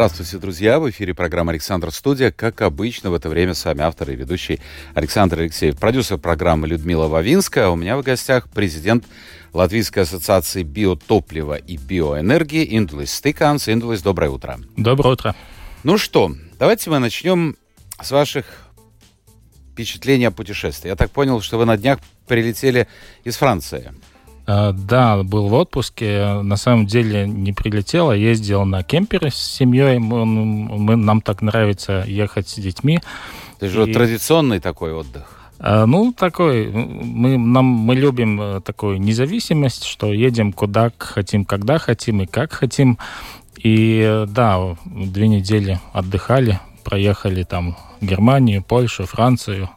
Здравствуйте, друзья! В эфире программа «Александр Студия». Как обычно, в это время с вами автор и ведущий Александр Алексеев. Продюсер программы Людмила Вавинская. У меня в гостях президент Латвийской ассоциации биотоплива и биоэнергии Индулис Стыканс. Индулис, доброе утро. Доброе утро. Ну что, давайте мы начнем с ваших впечатлений о путешествии. Я так понял, что вы на днях прилетели из Франции. А, да, был в отпуске. На самом деле не прилетел, а ездил на кемпере с семьей. Мы, мы, нам так нравится ехать с детьми. Это же и... традиционный такой отдых. А, ну, такой, мы, нам, мы любим э, такую независимость, что едем куда хотим, когда хотим и как хотим. И э, да, две недели отдыхали, проехали там Германию, Польшу, Францию.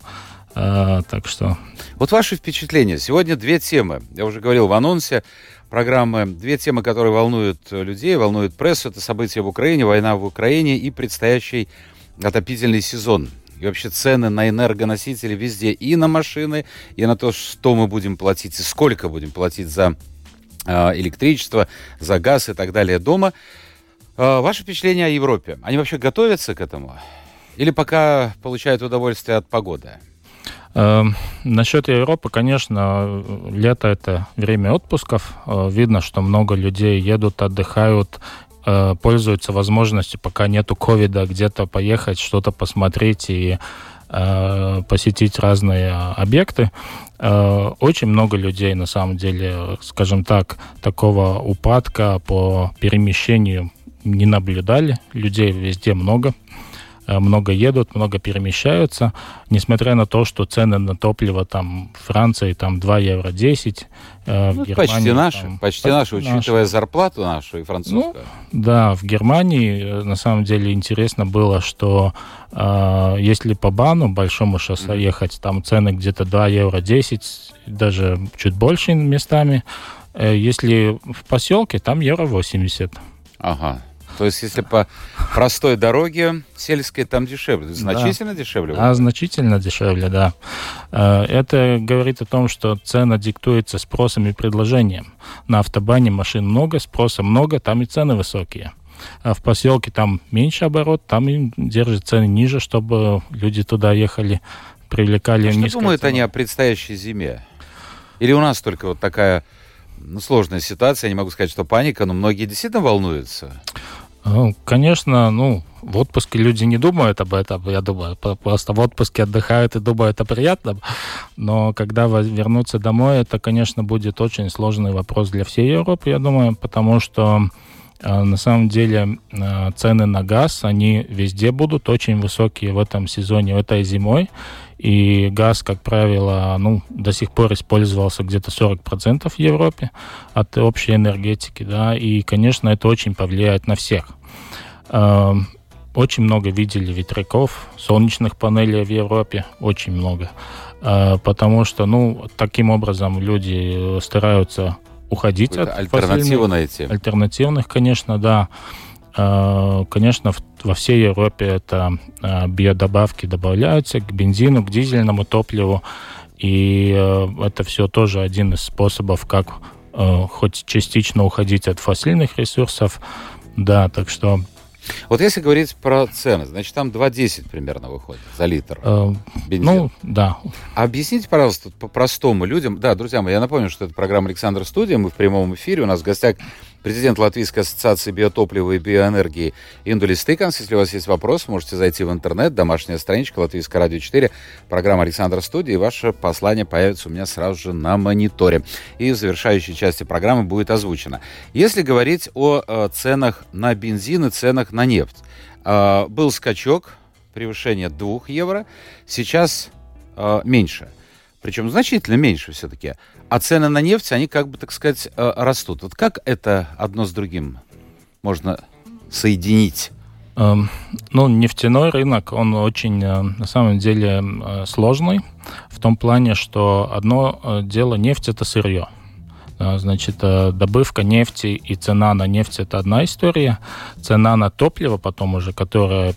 А, так что... Вот ваши впечатления. Сегодня две темы. Я уже говорил в анонсе программы. Две темы, которые волнуют людей, волнуют прессу. Это события в Украине, война в Украине и предстоящий отопительный сезон. И вообще цены на энергоносители везде. И на машины, и на то, что мы будем платить, и сколько будем платить за э, электричество, за газ и так далее дома. Э, ваше впечатление о Европе? Они вообще готовятся к этому? Или пока получают удовольствие от погоды? Э, насчет Европы, конечно, лето это время отпусков. Э, видно, что много людей едут, отдыхают, э, пользуются возможностью, пока нету ковида, где-то поехать, что-то посмотреть и посетить разные объекты. Очень много людей, на самом деле, скажем так, такого упадка по перемещению не наблюдали. Людей везде много. Э, много едут, много перемещаются, несмотря на то, что цены на топливо там в Франции там 2 евро 10, э, ну, Германии, почти наши, там, почти наши, учитывая наши. зарплату нашу и французскую. Ну, да, в Германии э, на самом деле интересно было, что э, если по Бану, большому шоссе mm-hmm. ехать, там цены где-то 2 евро 10, даже чуть больше местами. Э, если в поселке, там евро 80. Ага. То есть, если по простой дороге сельской, там дешевле. Значительно да. дешевле? А, значительно дешевле, да. Э, это говорит о том, что цена диктуется спросом и предложением. На автобане машин много, спроса много, там и цены высокие. А в поселке там меньше оборот, там и держат цены ниже, чтобы люди туда ехали, привлекали... А что думают цену. они о предстоящей зиме? Или у нас только вот такая ну, сложная ситуация, я не могу сказать, что паника, но многие действительно волнуются. Ну, конечно, ну, в отпуске люди не думают об этом, я думаю, просто в отпуске отдыхают и думают о приятном. Но когда вернуться домой, это, конечно, будет очень сложный вопрос для всей Европы, я думаю, потому что э, на самом деле э, цены на газ, они везде будут очень высокие в этом сезоне, в этой зимой. И газ, как правило, ну, до сих пор использовался где-то 40% в Европе от общей энергетики, да, и, конечно, это очень повлияет на всех. Эм, очень много видели ветряков, солнечных панелей в Европе, очень много. Э, потому что, ну, таким образом люди стараются уходить от альтернативу найти. Альтернативных, конечно, да. Э, конечно, во всей Европе это э, биодобавки добавляются к бензину, к дизельному топливу. И э, это все тоже один из способов, как хоть частично уходить от фасильных ресурсов. Да, так что вот если говорить про цены, значит, там 2,10 примерно выходит за литр э, бензин. Ну, да. Объясните, пожалуйста, по-простому людям. Да, друзья мои, я напомню, что это программа «Александр Студия». Мы в прямом эфире. У нас в гостях президент Латвийской ассоциации биотоплива и биоэнергии Индулис Стыканс. Если у вас есть вопрос, можете зайти в интернет, домашняя страничка Латвийская радио 4, программа Александра Студия, и ваше послание появится у меня сразу же на мониторе. И в завершающей части программы будет озвучено. Если говорить о э, ценах на бензин и ценах на нефть, э, был скачок, превышение 2 евро, сейчас э, меньше – причем значительно меньше все-таки. А цены на нефть, они как бы, так сказать, э, растут. Вот как это одно с другим можно соединить? Эм, ну, нефтяной рынок, он очень, э, на самом деле, э, сложный. В том плане, что одно дело нефть это сырье. Значит, добывка нефти и цена на нефть это одна история. Цена на топливо потом уже, которое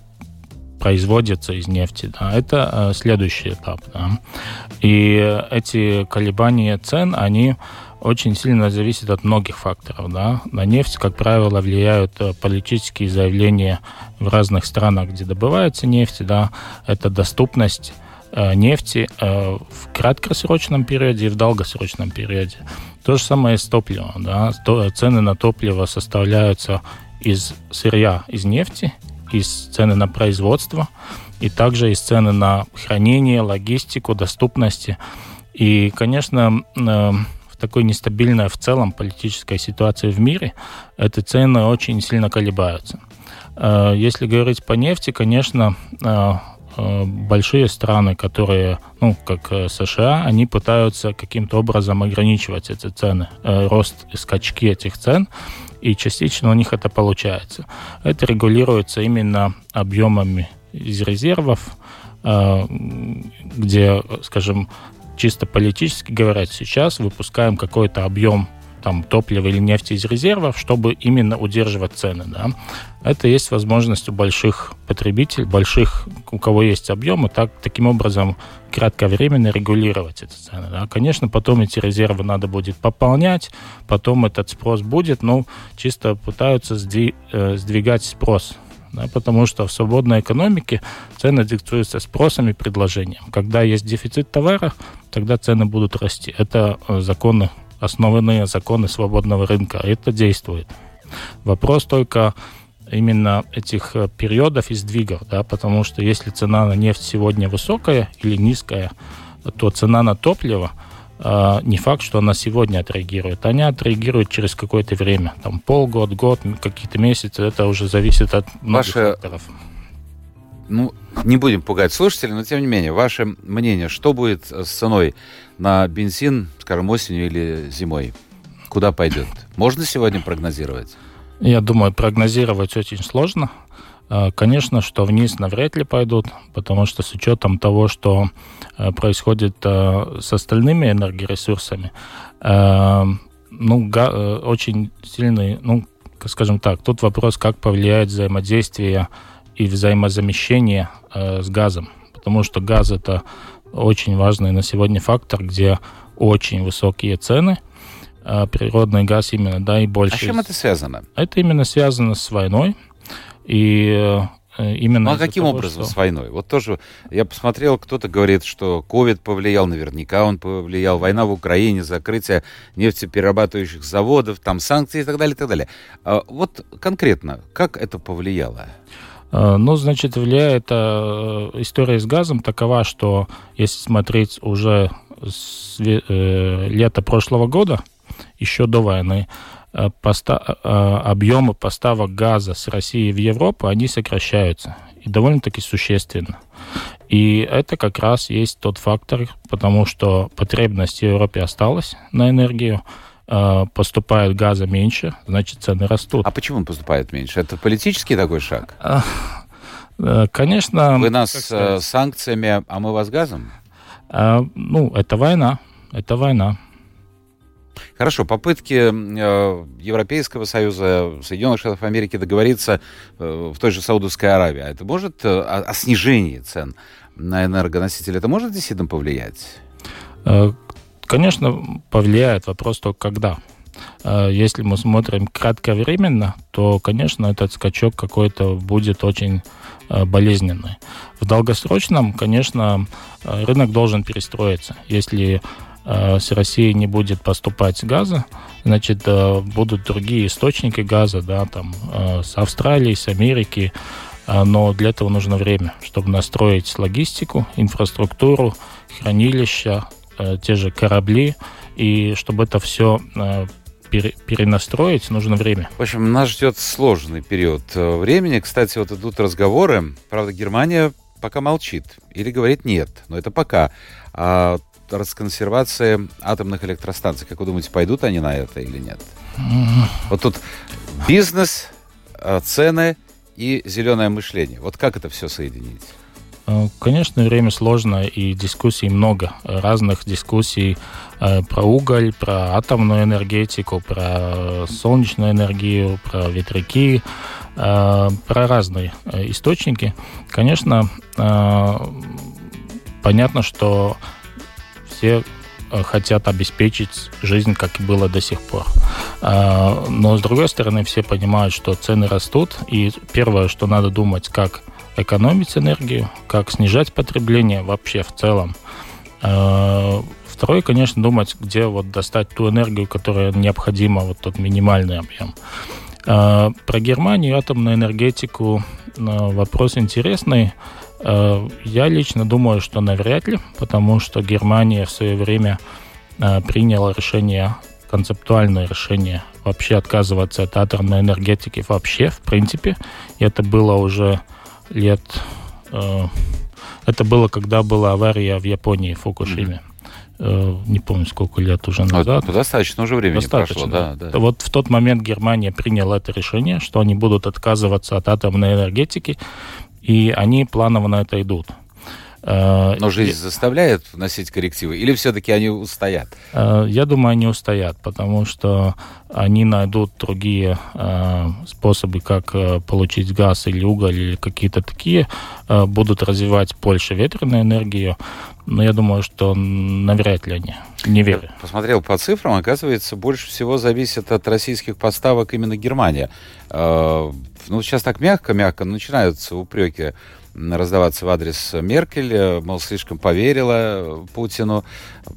производится из нефти, да, это следующий этап. Да. И эти колебания цен, они очень сильно зависит от многих факторов. Да? На нефть, как правило, влияют э, политические заявления в разных странах, где добывается нефть. Да? Это доступность э, нефти э, в краткосрочном периоде и в долгосрочном периоде. То же самое с топливом. Да? Цены на топливо составляются из сырья, из нефти, из цены на производство и также из цены на хранение, логистику, доступности. И, конечно, такой нестабильной в целом политической ситуации в мире, эти цены очень сильно колебаются. Э, если говорить по нефти, конечно, э, э, большие страны, которые, ну, как США, они пытаются каким-то образом ограничивать эти цены, рост и скачки этих цен, и частично у них это получается. Это регулируется именно объемами из резервов, где, скажем, чисто политически говорят, сейчас выпускаем какой-то объем там, топлива или нефти из резервов, чтобы именно удерживать цены. Да. Это есть возможность у больших потребителей, больших, у кого есть объемы, так, таким образом кратковременно регулировать эти цены. Да. Конечно, потом эти резервы надо будет пополнять, потом этот спрос будет, но чисто пытаются э, сдвигать спрос да, потому что в свободной экономике цены диктуются спросом и предложением. Когда есть дефицит товара, тогда цены будут расти. Это э, законы, основанные законы свободного рынка. Это действует. Вопрос только именно этих э, периодов и сдвигов, да, потому что если цена на нефть сегодня высокая или низкая, то цена на топливо – а, не факт, что она сегодня отреагирует. Они отреагируют через какое-то время. Там полгода, год, какие-то месяцы. Это уже зависит от многих Ваше... факторов. Ну, не будем пугать слушателей, но тем не менее, ваше мнение, что будет с ценой на бензин, скажем, осенью или зимой? Куда пойдет? Можно сегодня прогнозировать? Я думаю, прогнозировать очень сложно. А, конечно, что вниз навряд ли пойдут, потому что с учетом того, что э, происходит э, с остальными энергоресурсами, э, ну, очень сильный, ну, скажем так, тут вопрос, как повлияет взаимодействие и взаимозамещение с газом, потому что газ это очень важный на сегодня фактор, где очень высокие цены, природный газ именно, да, и больше. А с чем это связано? Это именно связано с войной, и э, именно... Ну а каким того, образом что... с войной? Вот тоже я посмотрел, кто-то говорит, что ковид повлиял, наверняка он повлиял, война в Украине, закрытие нефтеперерабатывающих заводов, там санкции и так далее, и так далее. А вот конкретно, как это повлияло? Э, ну, значит, влияет э, история с газом такова, что если смотреть уже с лета прошлого года, еще до войны, Э, поста э, объемы поставок газа с России в Европу, они сокращаются. И довольно-таки существенно. И это как раз есть тот фактор, потому что потребность в Европе осталась на энергию, э, поступает газа меньше, значит, цены растут. А почему он поступает меньше? Это политический такой шаг? Конечно. Вы нас с санкциями, а мы вас газом? Ну, это война. Это война. Хорошо, попытки э, Европейского Союза, Соединенных Штатов Америки договориться э, в той же Саудовской Аравии, а это может э, о, о снижении цен на энергоносители, это может действительно повлиять? Э, конечно, повлияет. Вопрос только когда. Э, если мы смотрим кратковременно, то, конечно, этот скачок какой-то будет очень э, болезненный. В долгосрочном, конечно, рынок должен перестроиться. Если Э, с России не будет поступать газа, значит, э, будут другие источники газа, да, там, э, с Австралии, с Америки, но для этого нужно время, чтобы настроить логистику, инфраструктуру, хранилища, те же корабли, и чтобы это все перенастроить, нужно время. В общем, нас ждет сложный период времени. Кстати, вот идут разговоры. Правда, Германия пока молчит или говорит нет, но это пока. А расконсервации атомных электростанций. Как вы думаете, пойдут они на это или нет? Вот тут бизнес, э, цены и зеленое мышление. Вот как это все соединить? Э, конечно, время сложное и дискуссий много. Разных дискуссий э, про уголь, про атомную энергетику, про солнечную энергию, про ветряки, э, про разные источники. Конечно, понятно, что все хотят обеспечить жизнь, как и было до сих пор. Но, с другой стороны, все понимают, что цены растут, и первое, что надо думать, как экономить энергию, как снижать потребление вообще в целом. Э, второе, конечно, думать, где вот достать ту энергию, которая необходима, вот тот минимальный объем. Э, про Германию, атомную энергетику э, вопрос интересный. Я лично думаю, что навряд ли, потому что Германия в свое время приняла решение, концептуальное решение вообще отказываться от атомной энергетики вообще, в принципе. И это было уже лет... Э, это было, когда была авария в Японии, в Фукушиме. Mm-hmm. Не помню, сколько лет уже назад. Вот, достаточно уже времени достаточно. прошло, да, да. Вот в тот момент Германия приняла это решение, что они будут отказываться от атомной энергетики, и они планово на это идут. Э, Но жизнь заставляет вносить коррективы, или все-таки они устоят? Э, я думаю, они устоят, потому что они найдут другие э, способы, как получить газ или уголь, или какие-то такие, будут развивать больше ветреную энергию, но я думаю, что навряд ли они. Не верю. Посмотрел по цифрам, оказывается, больше всего зависит от российских поставок именно Германия. Ну, сейчас так мягко-мягко начинаются упреки раздаваться в адрес Меркель, мол, слишком поверила Путину,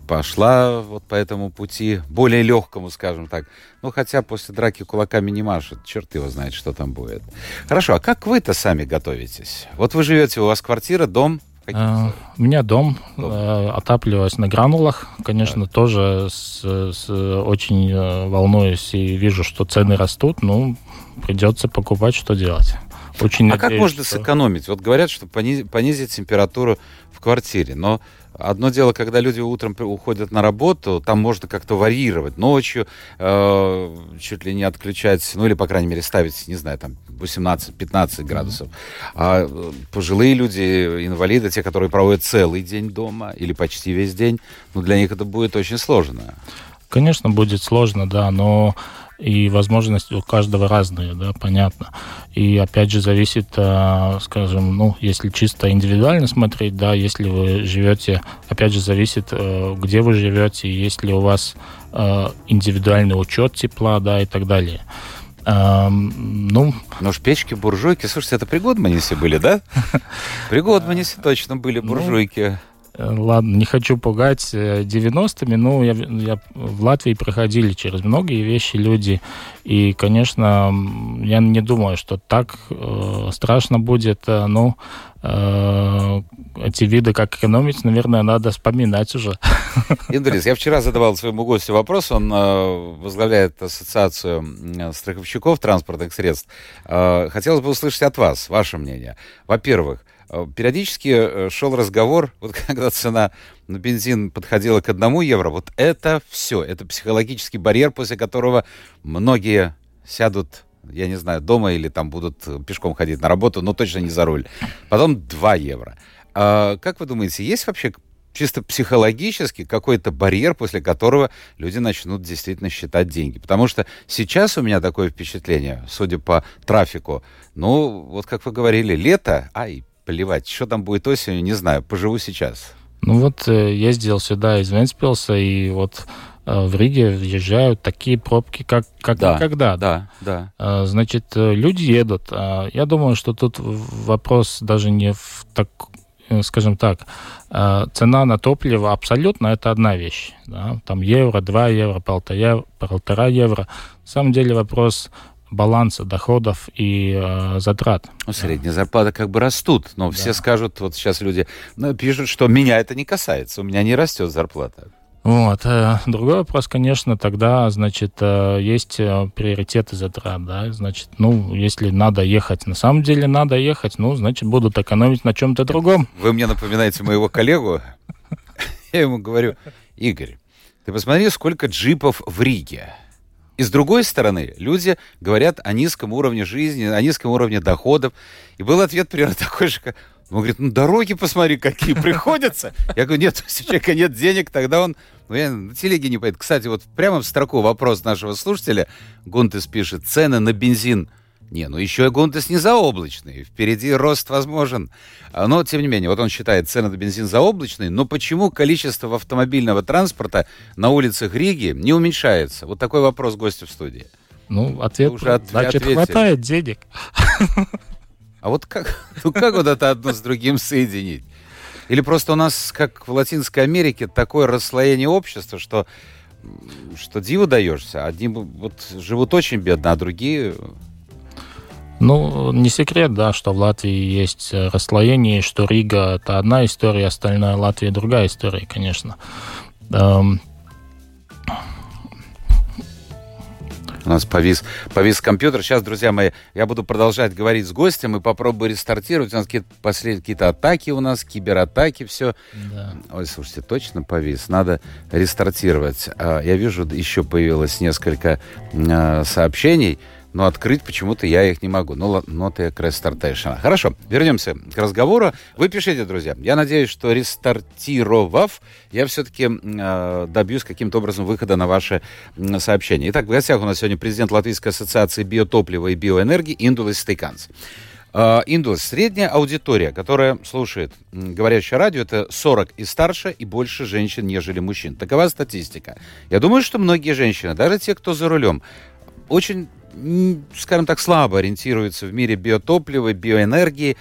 пошла вот по этому пути, более легкому, скажем так. Ну, хотя после драки кулаками не машет, черт его знает, что там будет. Хорошо, а как вы-то сами готовитесь? Вот вы живете, у вас квартира, дом, Uh, у меня дом, дом. Uh, отапливаюсь на гранулах. Конечно, да. тоже с, с, очень волнуюсь и вижу, что цены растут. Ну, придется покупать, что делать. Очень а надеюсь, как можно что... сэкономить? Вот говорят, что понизить, понизить температуру в квартире, но Одно дело, когда люди утром уходят на работу, там можно как-то варьировать. Ночью э, чуть ли не отключать, ну или, по крайней мере, ставить, не знаю, там 18-15 градусов. А э, пожилые люди, инвалиды, те, которые проводят целый день дома или почти весь день, ну для них это будет очень сложно. Конечно, будет сложно, да, но и возможности у каждого разные, да, понятно. И опять же зависит, а, скажем, ну, если чисто индивидуально смотреть, да, если вы живете, опять же зависит, э, где вы живете, есть ли у вас э, индивидуальный учет тепла, да, и так далее. ну... Ну уж печки, буржуйки. Слушайте, это при Годманисе были, да? При Годманисе точно были ну, буржуйки. Ладно, не хочу пугать 90-ми, э, но я, я в Латвии проходили через многие вещи люди, и, конечно, я не думаю, что так э, страшно будет, э, ну, э, эти виды, как экономить, наверное, надо вспоминать уже. Индрис, я вчера задавал своему гостю вопрос, он возглавляет ассоциацию страховщиков транспортных средств. Хотелось бы услышать от вас, ваше мнение. Во-первых, периодически э, шел разговор, вот когда цена на бензин подходила к одному евро, вот это все, это психологический барьер, после которого многие сядут я не знаю, дома или там будут пешком ходить на работу, но точно не за руль. Потом 2 евро. А, как вы думаете, есть вообще чисто психологически какой-то барьер, после которого люди начнут действительно считать деньги. Потому что сейчас у меня такое впечатление, судя по трафику, ну, вот как вы говорили, лето, ай, плевать. Что там будет осенью, не знаю. Поживу сейчас. Ну вот э, ездил сюда из Венспилса, и вот э, в Риге въезжают такие пробки, как, как да, никогда. Да, да. Э, значит, люди едут. Я думаю, что тут вопрос даже не в так, скажем так, цена на топливо абсолютно это одна вещь. Да? Там евро, два евро, полтора, полтора евро. На самом деле вопрос баланса доходов и э, затрат. Ну, средняя зарплата как бы растут, но да. все скажут, вот сейчас люди ну, пишут, что меня это не касается, у меня не растет зарплата. Вот. Э, другой вопрос, конечно, тогда, значит, э, есть э, приоритеты затрат, да, значит, ну, если надо ехать, на самом деле надо ехать, ну, значит, будут экономить на чем-то другом. Вы мне напоминаете моего коллегу, я ему говорю, Игорь, ты посмотри, сколько джипов в Риге. И с другой стороны, люди говорят о низком уровне жизни, о низком уровне доходов. И был ответ примерно такой же, как, Он говорит, ну дороги посмотри, какие приходятся. Я говорю, нет, если у человека нет денег, тогда он ну, я на телеге не поедет. Кстати, вот прямо в строку вопрос нашего слушателя. Гунтес пишет, цены на бензин не, ну еще и Гунтес не заоблачный. Впереди рост возможен. А, но, тем не менее, вот он считает цены на бензин заоблачные. Но почему количество автомобильного транспорта на улицах Риги не уменьшается? Вот такой вопрос гостю в студии. Ну, ответ, уже от, значит, ответили. хватает денег. А вот как, ну как вот это одно с другим соединить? Или просто у нас, как в Латинской Америке, такое расслоение общества, что, что диву даешься. Одни вот живут очень бедно, а другие ну, не секрет, да, что в Латвии есть э, расслоение, что Рига – это одна история, остальная Латвия – другая история, конечно. Эм... У нас повис, повис компьютер. Сейчас, друзья мои, я буду продолжать говорить с гостем и попробую рестартировать. У нас какие-то последние какие-то атаки у нас, кибератаки, все. Да. Ой, слушайте, точно повис. Надо рестартировать. А, я вижу, еще появилось несколько а, сообщений но открыть почему-то я их не могу. Ну, ноты рестартейшена. Хорошо, вернемся к разговору. Вы пишите, друзья. Я надеюсь, что рестартировав, я все-таки э, добьюсь каким-то образом выхода на ваши э, сообщения. Итак, в гостях у нас сегодня президент Латвийской ассоциации биотоплива и биоэнергии Индулис Стиканс. Э, Индулис, средняя аудитория, которая слушает говорящее радио, это 40 и старше и больше женщин, нежели мужчин. Такова статистика. Я думаю, что многие женщины, даже те, кто за рулем, очень скажем так, слабо ориентируется в мире биотоплива, биоэнергии.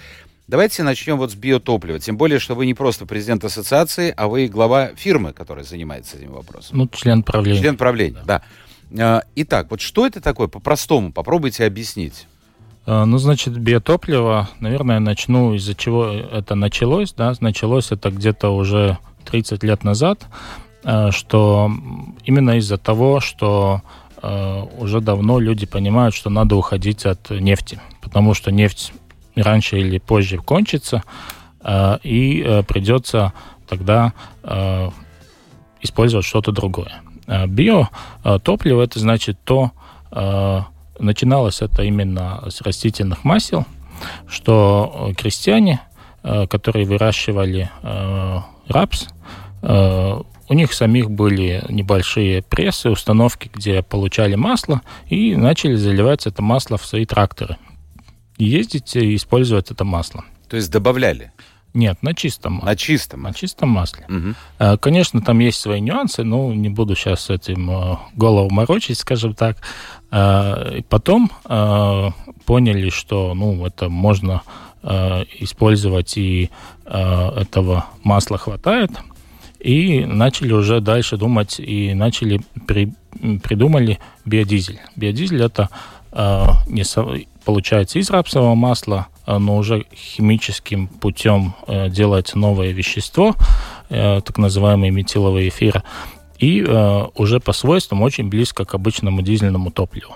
Давайте начнем вот с биотоплива. Тем более, что вы не просто президент ассоциации, а вы глава фирмы, которая занимается этим вопросом. Ну, член правления. Член правления, да. да. Итак, вот что это такое по-простому? Попробуйте объяснить. А, ну, значит, биотопливо, наверное, начну, из-за чего это началось. Да? Началось это где-то уже 30 лет назад, а, что именно из-за того, что уже давно люди понимают, что надо уходить от нефти, потому что нефть раньше или позже кончится, э, и э, придется тогда использовать что-то другое. Биотопливо это значит то, начиналось это именно с растительных масел, что крестьяне, которые выращивали рапс, у них самих были небольшие прессы, установки, где получали масло, и начали заливать это масло в свои тракторы. Ездить и использовать это масло. То есть добавляли? Нет, на чистом масле. На чистом? На чистом масле. Угу. Конечно, там есть свои нюансы, но не буду сейчас с этим э, голову морочить, скажем так. А, и потом а, поняли, что ну, это можно использовать, и этого масла хватает – и начали уже дальше думать и начали при, придумали биодизель. Биодизель это э, не получается из рапсового масла, а, но уже химическим путем э, делается новое вещество, э, так называемый метиловый эфир, и э, уже по свойствам очень близко к обычному дизельному топливу.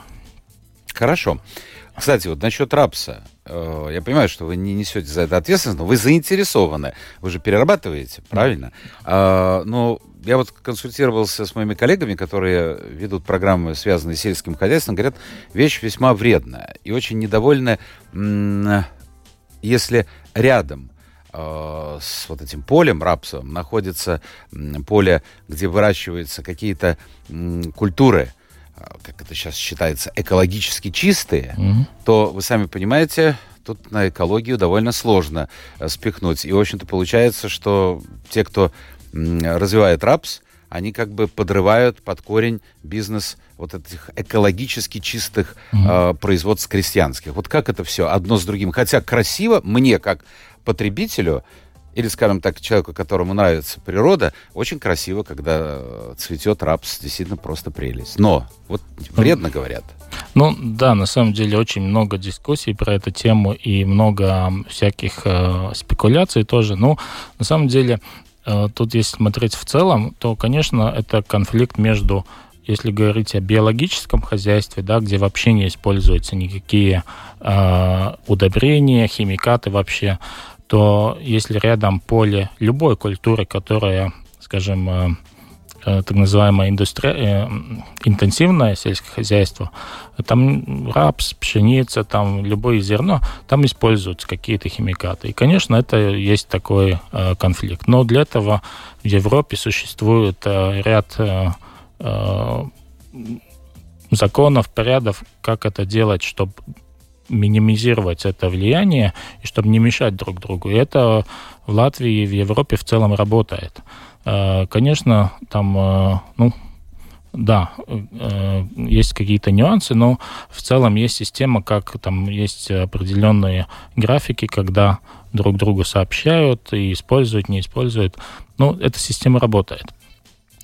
Хорошо. Кстати, вот насчет рапса. Э, я понимаю, что вы не несете за это ответственность, но вы заинтересованы. Вы же перерабатываете, правильно? А, но я вот консультировался с моими коллегами, которые ведут программы, связанные с сельским хозяйством, говорят, вещь весьма вредная и очень недовольны, если рядом э, с вот этим полем рапсовым находится поле, где выращиваются какие-то культуры, как это сейчас считается, экологически чистые, mm-hmm. то вы сами понимаете, тут на экологию довольно сложно э, спихнуть. И, в общем-то, получается, что те, кто развивает рапс, они как бы подрывают под корень бизнес вот этих экологически чистых mm-hmm. э, производств крестьянских. Вот как это все одно с другим? Хотя красиво мне, как потребителю, или, скажем так, человеку, которому нравится природа, очень красиво, когда цветет рапс, действительно просто прелесть. Но вот вредно говорят. Ну да, на самом деле очень много дискуссий про эту тему и много всяких э, спекуляций тоже. Ну, на самом деле, э, тут если смотреть в целом, то, конечно, это конфликт между если говорить о биологическом хозяйстве, да, где вообще не используются никакие э, удобрения, химикаты вообще, то если рядом поле любой культуры, которая, скажем, э, так называемое индустри... интенсивное сельское хозяйство, там рапс, пшеница, там любое зерно, там используются какие-то химикаты. И, конечно, это есть такой конфликт. Но для этого в Европе существует ряд законов, порядов, как это делать, чтобы минимизировать это влияние и чтобы не мешать друг другу. И это в Латвии и в Европе в целом работает. Э, конечно, там, э, ну, да, э, есть какие-то нюансы, но в целом есть система, как там есть определенные графики, когда друг другу сообщают и используют, не используют. Ну, эта система работает.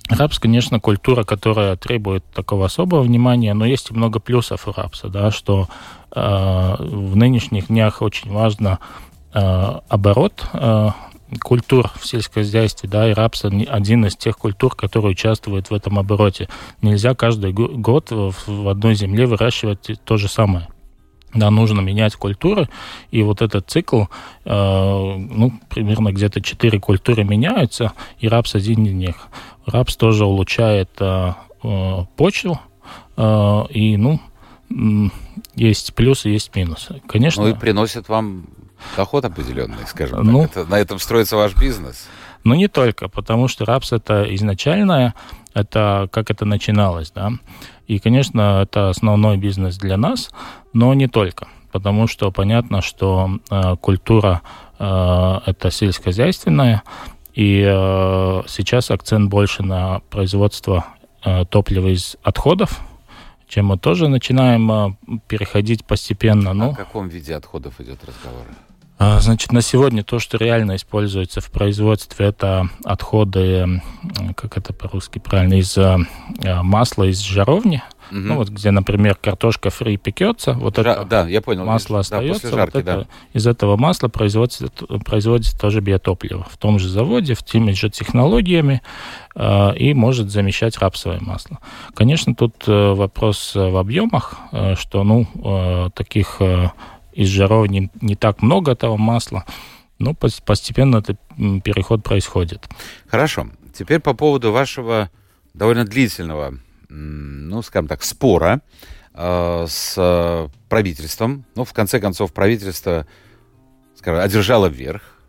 Рапс, конечно, культура, которая требует такого особого внимания, но есть и много плюсов у рапса, да, что в нынешних днях очень важно э, оборот э, культур в сельскохозяйстве, да, и рапс один из тех культур, которые участвуют в этом обороте. Нельзя каждый год в одной земле выращивать то же самое. Да, нужно менять культуры, и вот этот цикл, э, ну, примерно где-то четыре культуры меняются, и рапс один из них. Рапс тоже улучшает э, э, почву, э, и, ну, есть плюсы, есть минусы. Конечно. Ну и приносит вам доход определенный, скажем так. Ну, это, на этом строится ваш бизнес. Ну, не только, потому что рапс это изначальное, это как это начиналось, да. И, конечно, это основной бизнес для нас, но не только. Потому что понятно, что э, культура э, это сельскохозяйственная, и э, сейчас акцент больше на производство э, топлива из отходов, чем мы тоже начинаем э, переходить постепенно. Ну, О каком виде отходов идет разговор? А, значит, на сегодня то, что реально используется в производстве, это отходы, как это по-русски правильно, из э, масла из жаровни. Угу. Ну вот где, например, картошка фри пекется, вот Жа- это да, я понял, масло остается. Да, жарки, вот это, да. Из этого масла производится, производится тоже биотопливо в том же заводе, в теми же технологиями э, и может замещать рапсовое масло. Конечно, тут э, вопрос в объемах, э, что ну э, таких э, из жаров не, не так много этого масла, но постепенно этот переход происходит. Хорошо. Теперь по поводу вашего довольно длительного, ну, скажем так, спора э, с правительством. Ну, в конце концов, правительство, скажем, одержало вверх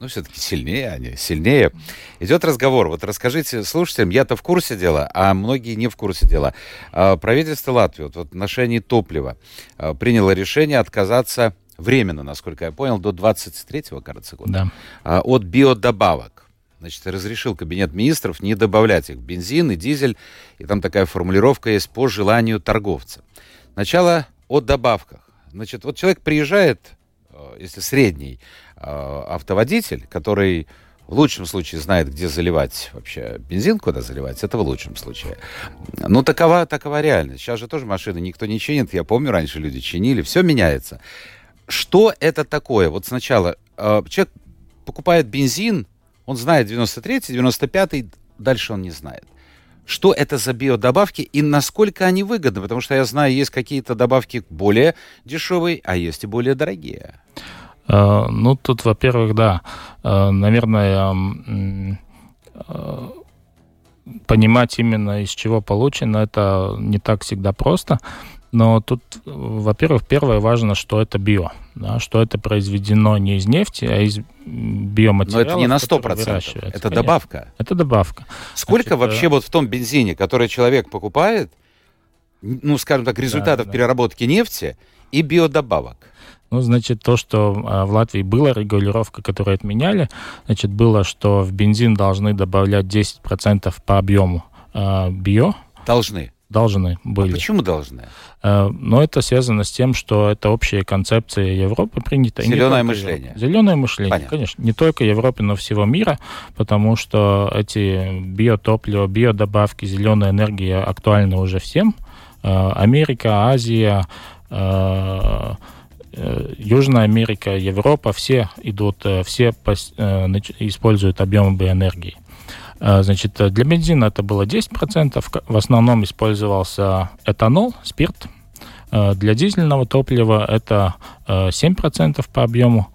ну, все-таки сильнее они, сильнее. Идет разговор. Вот расскажите слушателям, я-то в курсе дела, а многие не в курсе дела. А, правительство Латвии вот, в отношении топлива а, приняло решение отказаться временно, насколько я понял, до 23-го, кажется, года, да. А, от биодобавок. Значит, разрешил кабинет министров не добавлять их бензин и дизель, и там такая формулировка есть по желанию торговца. Начало о добавках. Значит, вот человек приезжает, если средний, Э, автоводитель, который в лучшем случае знает, где заливать вообще бензин, куда заливать, это в лучшем случае. Ну, такова, такова реальность. Сейчас же тоже машины никто не чинит. Я помню, раньше люди чинили. Все меняется. Что это такое? Вот сначала э, человек покупает бензин, он знает 93-й, 95-й, дальше он не знает. Что это за биодобавки и насколько они выгодны? Потому что я знаю, есть какие-то добавки более дешевые, а есть и более дорогие. Э, ну, тут, во-первых, да, э, наверное, э, понимать именно из чего получено, это не так всегда просто. Но тут, во-первых, первое важно, что это био, да, что это произведено не из нефти, а из биоматериалов. Но это не на 100%, это Конечно. добавка. Это добавка. Сколько Значит, вообще вот в том бензине, который человек покупает, ну, скажем так, результатов да, да. переработки нефти и биодобавок? Ну, значит, то, что а, в Латвии была регулировка, которую отменяли, значит, было, что в бензин должны добавлять 10% по объему э, био. Должны? Должны были. А почему должны? Э, но это связано с тем, что это общая концепция Европы принята. Зеленое мышление. Европы. Зеленое мышление, Понятно. конечно. Не только Европы, но всего мира, потому что эти биотоплива, биодобавки, зеленая энергия актуальны уже всем. Э, Америка, Азия, э, Южная Америка, Европа, все идут, все используют объемы биоэнергии. Значит, для бензина это было 10%, в основном использовался этанол, спирт. Для дизельного топлива это 7% по объему.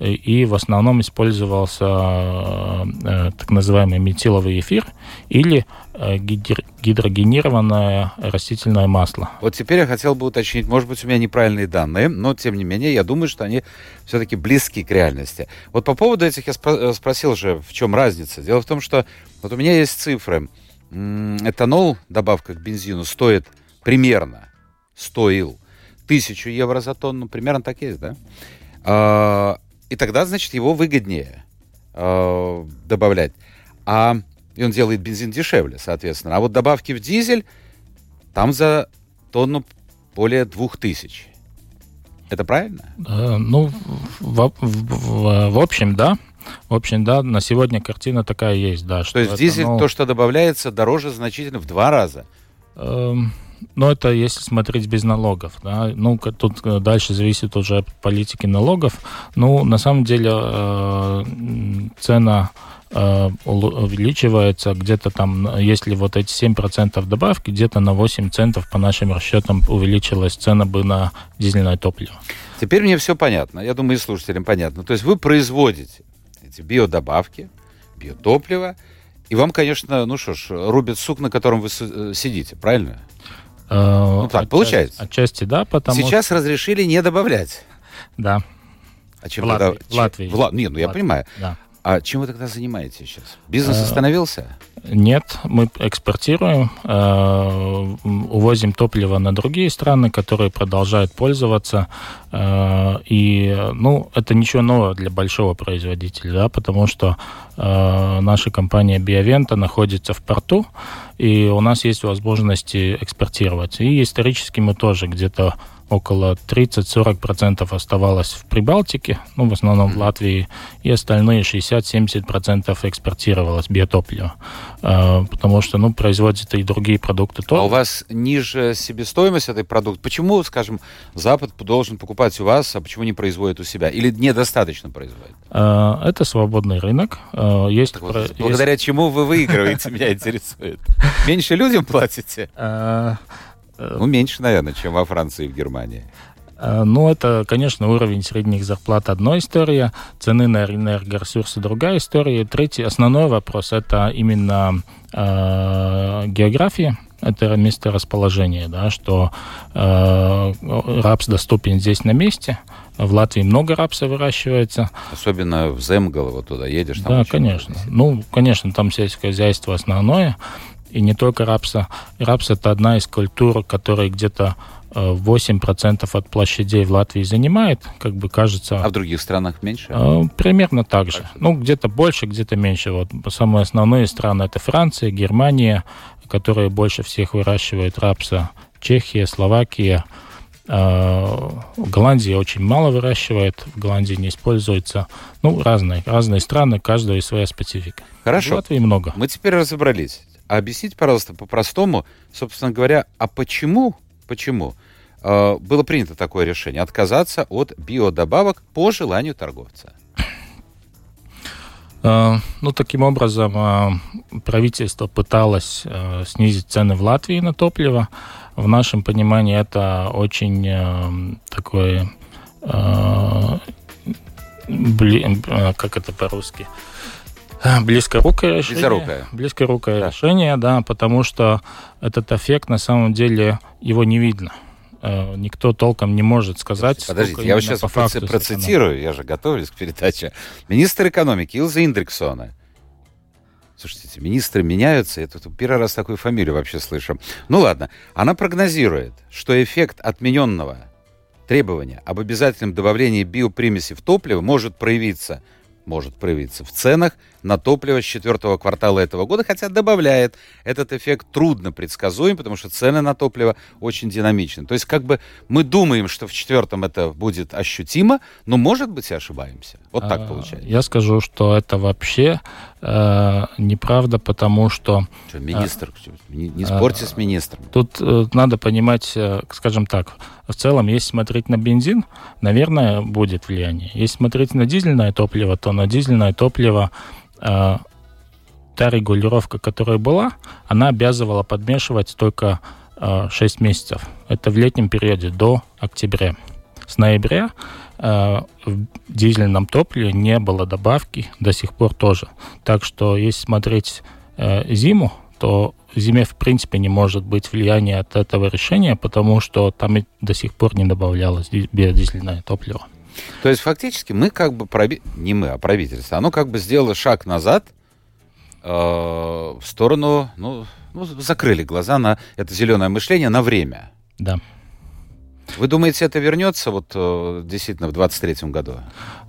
и в основном использовался э, так называемый метиловый эфир или э, гидрогенированное растительное масло. Вот теперь я хотел бы уточнить, может быть, у меня неправильные данные, но тем не менее, я думаю, что они все-таки близки к реальности. Вот по поводу этих я спро- спросил же, в чем разница. Дело в том, что вот у меня есть цифры. Этанол, добавка к бензину, стоит примерно, стоил тысячу евро за тонну, примерно так есть, да? А, и тогда, значит, его выгоднее а, добавлять. А и он делает бензин дешевле, соответственно. А вот добавки в дизель, там за тонну более двух тысяч. Это правильно? Э, ну, в, в, в общем, да. В общем, да, на сегодня картина такая есть, да. То есть дизель, ну... то, что добавляется, дороже значительно в два раза? Эм, ну, это если смотреть без налогов. Да? Ну, тут э, дальше зависит уже от политики налогов. Ну, на самом деле, э, цена э, увеличивается где-то там, если вот эти 7% добавки, где-то на 8 центов по нашим расчетам увеличилась цена бы на дизельное топливо. Теперь мне все понятно. Я думаю, и слушателям понятно. То есть вы производите эти биодобавки, биотопливо, и вам, конечно, ну что ж, рубят сук, на котором вы сидите, правильно? Ну так, отчасти, получается. Отчасти, да, потому Сейчас что... разрешили не добавлять. Да. А чем в Латвии. Тогда... В Латвии. В Ла... Нет, ну я Латвии. понимаю. Да. А чем вы тогда занимаетесь сейчас? Бизнес э, остановился? Нет, мы экспортируем, э, увозим топливо на другие страны, которые продолжают пользоваться. Э, и, ну, это ничего нового для большого производителя, да, потому что наша компания Биовента находится в порту, и у нас есть возможности экспортировать. И исторически мы тоже где-то около 30-40% оставалось в Прибалтике, ну, в основном в Латвии, и остальные 60-70% экспортировалось биотопливо, э, потому что, ну, производятся и другие продукты тоже. А у вас ниже себестоимость этой продукта? Почему, скажем, Запад должен покупать у вас, а почему не производит у себя? Или недостаточно производит? Э, это свободный рынок. Э, есть, вот, про... Благодаря есть... чему вы выигрываете, меня интересует. Меньше людям платите? Ну, меньше, наверное, чем во Франции и в Германии. Э, ну, это, конечно, уровень средних зарплат одна история, цены на энергоресурсы другая история. Третий, основной вопрос, это именно э, география, это место расположения, да, что э, рапс доступен здесь на месте. В Латвии много рапса выращивается. Особенно в Земгал, вот туда едешь. Там да, конечно. Много. Ну, конечно, там сельское хозяйство основное и не только рапса. Рапс это одна из культур, которая где-то 8% э, от площадей в Латвии занимает, как бы кажется. А в других странах меньше? Э, примерно так же. Ну, где-то больше, где-то меньше. Вот самые основные страны это Франция, Германия, которые больше всех выращивают рапса, Чехия, Словакия. Э, Голландия очень мало выращивает, в Голландии не используется. Ну, разные, разные страны, каждая своя специфика. Хорошо. В Латвии много. Мы теперь разобрались. Объясните, пожалуйста, по-простому, собственно говоря, а почему, почему э, было принято такое решение отказаться от биодобавок по желанию торговца? Э, ну, таким образом, э, правительство пыталось э, снизить цены в Латвии на топливо. В нашем понимании это очень такое, как это по-русски, Близкорукое решение. Близкорукое. Близкорукое да. решение, да, потому что этот эффект на самом деле его не видно. Э, никто толком не может сказать. Подождите, я вас сейчас по факту процитирую, я же готовлюсь к передаче. Министр экономики Илза Индриксона. Слушайте, министры меняются, я тут первый раз такую фамилию вообще слышу. Ну ладно, она прогнозирует, что эффект отмененного требования об обязательном добавлении биопримеси в топливо может проявиться может проявиться в ценах на топливо с четвертого квартала этого года, хотя добавляет, этот эффект трудно предсказуем, потому что цены на топливо очень динамичны. То есть как бы мы думаем, что в четвертом это будет ощутимо, но может быть и ошибаемся. Вот так а, получается. Я скажу, что это вообще э, неправда, потому что... что министр, э, не, не спорьте э, с министром. Тут э, надо понимать, э, скажем так, в целом, если смотреть на бензин, наверное, будет влияние. Если смотреть на дизельное топливо, то на дизельное топливо та регулировка, которая была, она обязывала подмешивать только э, 6 месяцев. Это в летнем периоде до октября. с ноября в дизельном топливе не было добавки до сих пор тоже. Так что если смотреть зиму, то в зиме в принципе не может быть влияния от этого решения, потому что там и до сих пор не добавлялось биодизельное топливо. То есть фактически мы как бы, проби... не мы, а правительство, оно как бы сделало шаг назад э, в сторону, ну, ну, закрыли глаза на это зеленое мышление на время. Да. Вы думаете, это вернется вот э, действительно в 2023 году?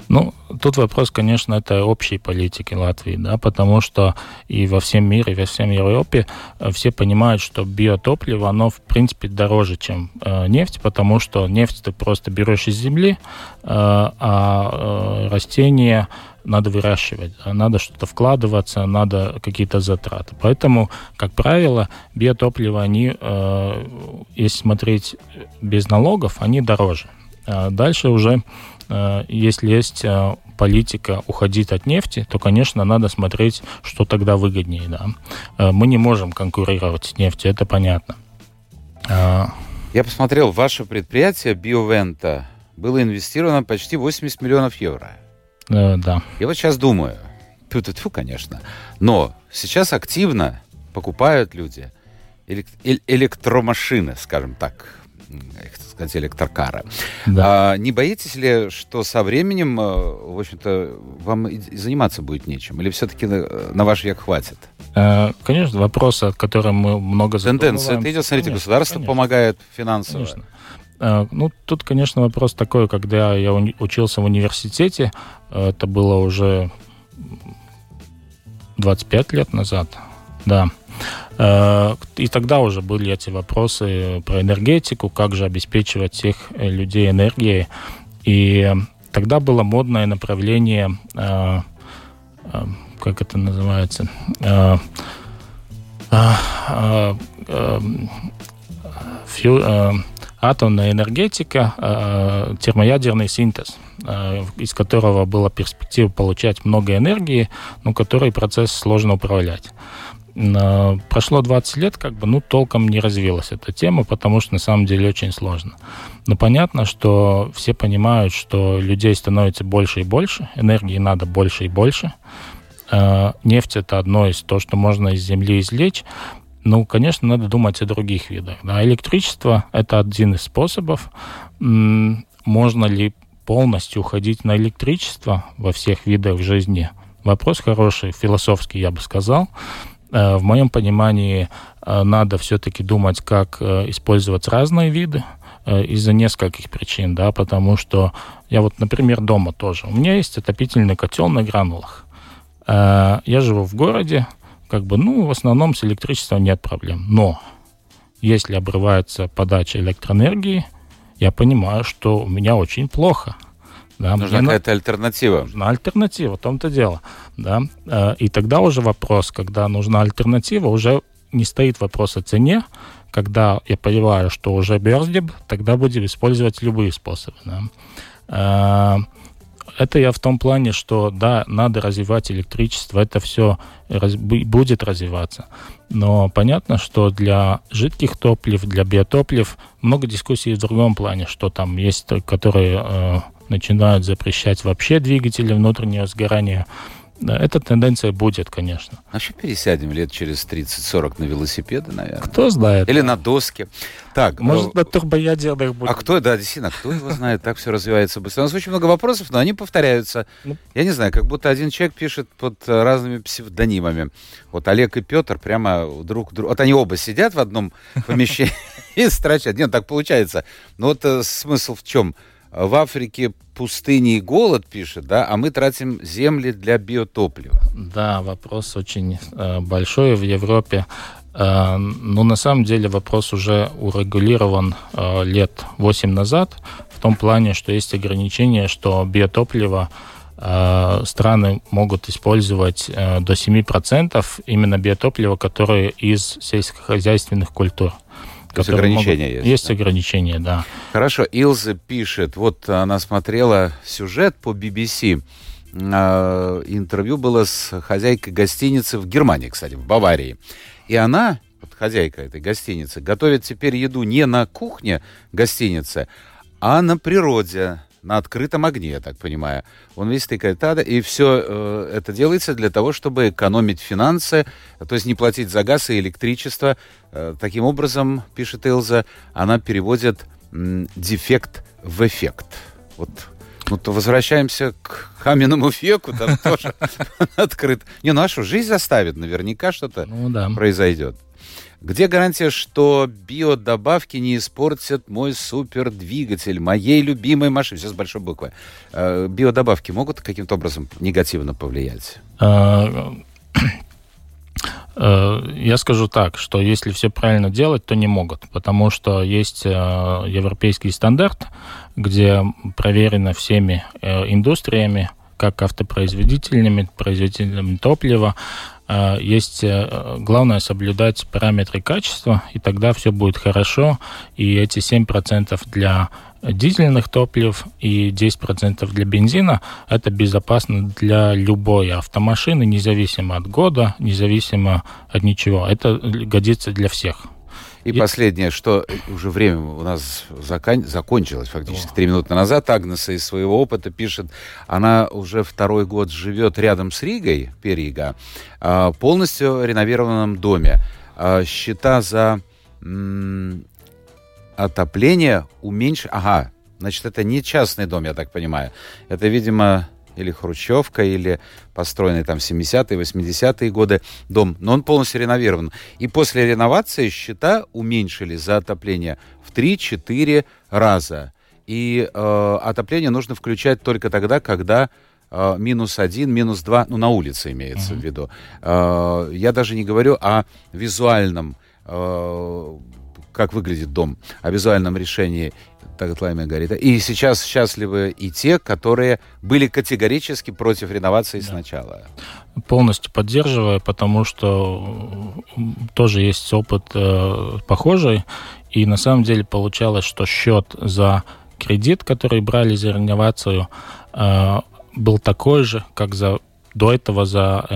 Ну, тут вопрос, конечно, это общей политики Латвии, да, потому что и во всем мире, и во всем Европе э, все понимают, что биотопливо, оно в принципе дороже, чем э, нефть, потому что нефть ты просто берешь из земли, э, а э, растения надо выращивать, надо что-то вкладываться, надо какие-то затраты. Поэтому, как правило, биотоплива, они, э, если смотреть без налогов, они дороже. А дальше уже, э, если есть э, политика уходить от нефти, то, конечно, надо смотреть, что тогда выгоднее. Да? Э, мы не можем конкурировать с нефтью, это понятно. А, Я посмотрел, ваше предприятие Биовента было инвестировано почти 80 миллионов евро. Э, да. Я вот сейчас думаю, тьфу -тьфу, конечно, но сейчас активно покупают люди электромашины, скажем так, сказать, электрокары. Да. А, не боитесь ли, что со временем, э, в общем-то, вам и заниматься будет нечем? Или все-таки на, на ваш век хватит? Э, конечно, вопрос, о котором мы много Тенденция это идет, смотрите, конечно, государство конечно. помогает финансово. Конечно. Э, ну, тут, конечно, вопрос такой, когда я учился в университете, э, это было уже 25 лет назад, да. Э, и тогда уже были эти вопросы про энергетику, как же обеспечивать всех людей энергией. И тогда было модное направление, как это называется, атомная энергетика, э, термоядерный синтез, э, из которого была перспектива получать много энергии, но который процесс сложно управлять. Прошло 20 лет, как бы, ну, толком не развилась эта тема, потому что на самом деле очень сложно. Но понятно, что все понимают, что людей становится больше и больше, энергии надо больше и больше. Нефть это одно из того, что можно из земли извлечь, ну, конечно, надо думать о других видах. Да. Электричество – это один из способов. Можно ли полностью уходить на электричество во всех видах жизни? Вопрос хороший, философский, я бы сказал. Э, в моем понимании э, надо все-таки думать, как э, использовать разные виды из-за нескольких причин, да, потому что я вот, например, дома тоже. У меня есть отопительный котел на гранулах. Я живу в городе, как бы, ну, в основном с электричеством нет проблем. Но если обрывается подача электроэнергии, я понимаю, что у меня очень плохо. Да, Нужна какая-то альтернатива. Нужна альтернатива, в том-то дело. Да? Э, и тогда уже вопрос, когда нужна альтернатива, уже не стоит вопрос о цене. Когда я понимаю, что уже берздеб, тогда будем использовать любые способы. Да? Э, это я в том плане, что да, надо развивать электричество, это все раз, будет развиваться. Но понятно, что для жидких топлив, для биотоплив много дискуссий в другом плане, что там есть, которые э, начинают запрещать вообще двигатели внутреннего сгорания. Да, эта тенденция будет, конечно. А что пересядем лет через 30-40 на велосипеды, наверное? Кто знает. Или на доски. Так, Может, ну, на турбоядерных будет. А кто, да, действительно, кто его знает, так все развивается быстро. У нас очень много вопросов, но они повторяются. Ну. Я не знаю, как будто один человек пишет под э, разными псевдонимами. Вот Олег и Петр прямо друг друга... Вот они оба сидят в одном помещении и строчат. Нет, так получается. Но вот э, смысл в чем? В Африке пустыни и голод, пишет, да, а мы тратим земли для биотоплива. Да, вопрос очень э, большой в Европе. Э, ну, на самом деле вопрос уже урегулирован э, лет 8 назад, в том плане, что есть ограничение, что биотопливо страны могут использовать до 7% именно биотоплива, которое из сельскохозяйственных культур. То есть ограничения могут... есть? Есть да? ограничения, да. Хорошо. Илза пишет, вот она смотрела сюжет по BBC, а, интервью было с хозяйкой гостиницы в Германии, кстати, в Баварии. И она, вот хозяйка этой гостиницы, готовит теперь еду не на кухне гостиницы, а на природе, на открытом огне, я так понимаю. Он весь тыкает тада, и все э, это делается для того, чтобы экономить финансы, то есть не платить за газ и электричество. Э, таким образом, пишет Илза, она переводит м, дефект в эффект. Вот ну, то возвращаемся к каменному веку, там тоже открыт. Не, нашу жизнь заставит, наверняка что-то Ну да. произойдет. Где гарантия, что биодобавки не испортят мой супердвигатель, моей любимой машины? Все с большой буквы. Э, Биодобавки могут каким-то образом негативно повлиять? Э, Я скажу так, что если все правильно делать, то не могут, потому что есть э, европейский стандарт, где проверено всеми э, индустриями, как автопроизводителями, производителями топлива, есть главное соблюдать параметры качества, и тогда все будет хорошо. И эти 7% для дизельных топлив и 10% для бензина это безопасно для любой автомашины, независимо от года, независимо от ничего. Это годится для всех. И, последнее, что уже время у нас закон- закончилось фактически три минуты назад. Агнеса из своего опыта пишет, она уже второй год живет рядом с Ригой, Перига, а, полностью реновированном доме. А, Счета за отопление уменьшили... Ага, значит, это не частный дом, я так понимаю. Это, видимо, или хрущевка, или построенный там в 70-е, 80-е годы дом, но он полностью реновирован. И после реновации счета уменьшили за отопление в 3-4 раза. И э, отопление нужно включать только тогда, когда э, минус один, минус два, ну, на улице имеется в виду. Э, я даже не говорю о визуальном, э, как выглядит дом, о визуальном решении так Лайме говорит. И сейчас счастливы и те, которые были категорически против реновации сначала. Полностью поддерживаю, потому что тоже есть опыт э, похожий. И на самом деле получалось, что счет за кредит, который брали за реновацию, э, был такой же, как за до этого за э,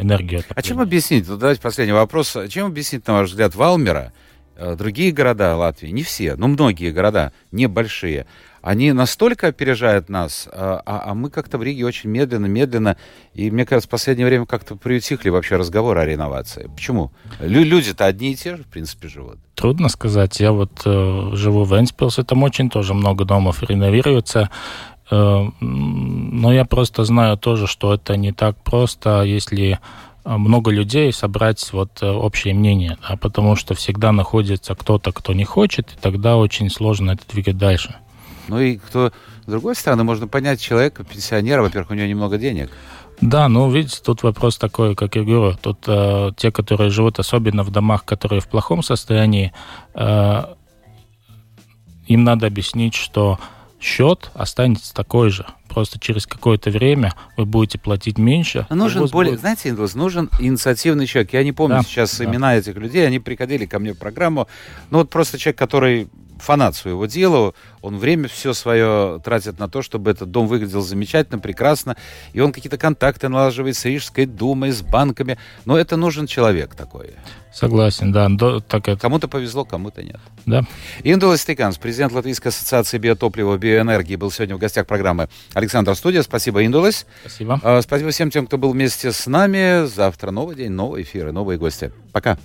энергию. А чем объяснить, вот давайте последний вопрос, чем объяснить, на ваш взгляд, Валмера, другие города Латвии, не все, но многие города, небольшие, они настолько опережают нас, а, а- а мы как-то в Риге очень медленно, медленно, и мне кажется, в последнее время как-то приутихли вообще разговоры о реновации. Почему? Лю- люди-то одни и те же, в принципе, живут. Трудно сказать. Я вот э, живу в Энспилсе, там очень тоже много домов реновируется. Э, но я просто знаю тоже, что это не так просто, если э, много людей собрать вот э, общее мнение, а потому что всегда находится кто-то, кто не хочет, и тогда очень сложно это двигать дальше. Ну и кто, с другой стороны, можно понять человека, пенсионера, во-первых, у него немного денег. Да, ну, видите, тут вопрос такой, как я говорю, тут э, те, которые живут особенно в домах, которые в плохом состоянии, э, им надо объяснить, что счет останется такой же. Просто через какое-то время вы будете платить меньше. Но нужен более, будет- знаете, Индус, нужен инициативный человек. Я не помню Да, сейчас да. имена этих людей, они приходили ко мне в программу. Ну вот просто человек, который фанат своего дела, он время все свое тратит на то, чтобы этот дом выглядел замечательно, прекрасно, и он какие-то контакты налаживает с Рижской думой, с банками. Но это нужен человек такой. Согласен, да. до- так это, Кому-то повезло, кому-то нет. да. Индула Стеканс, президент Латвийской ассоциации биотоплива и биоэнергии, был сегодня в гостях программы Александр Студия. Спасибо, Индулас. Спасибо. А, Спасибо всем тем, кто был вместе с нами. Завтра новый день, новые эфиры, новые гости. Пока.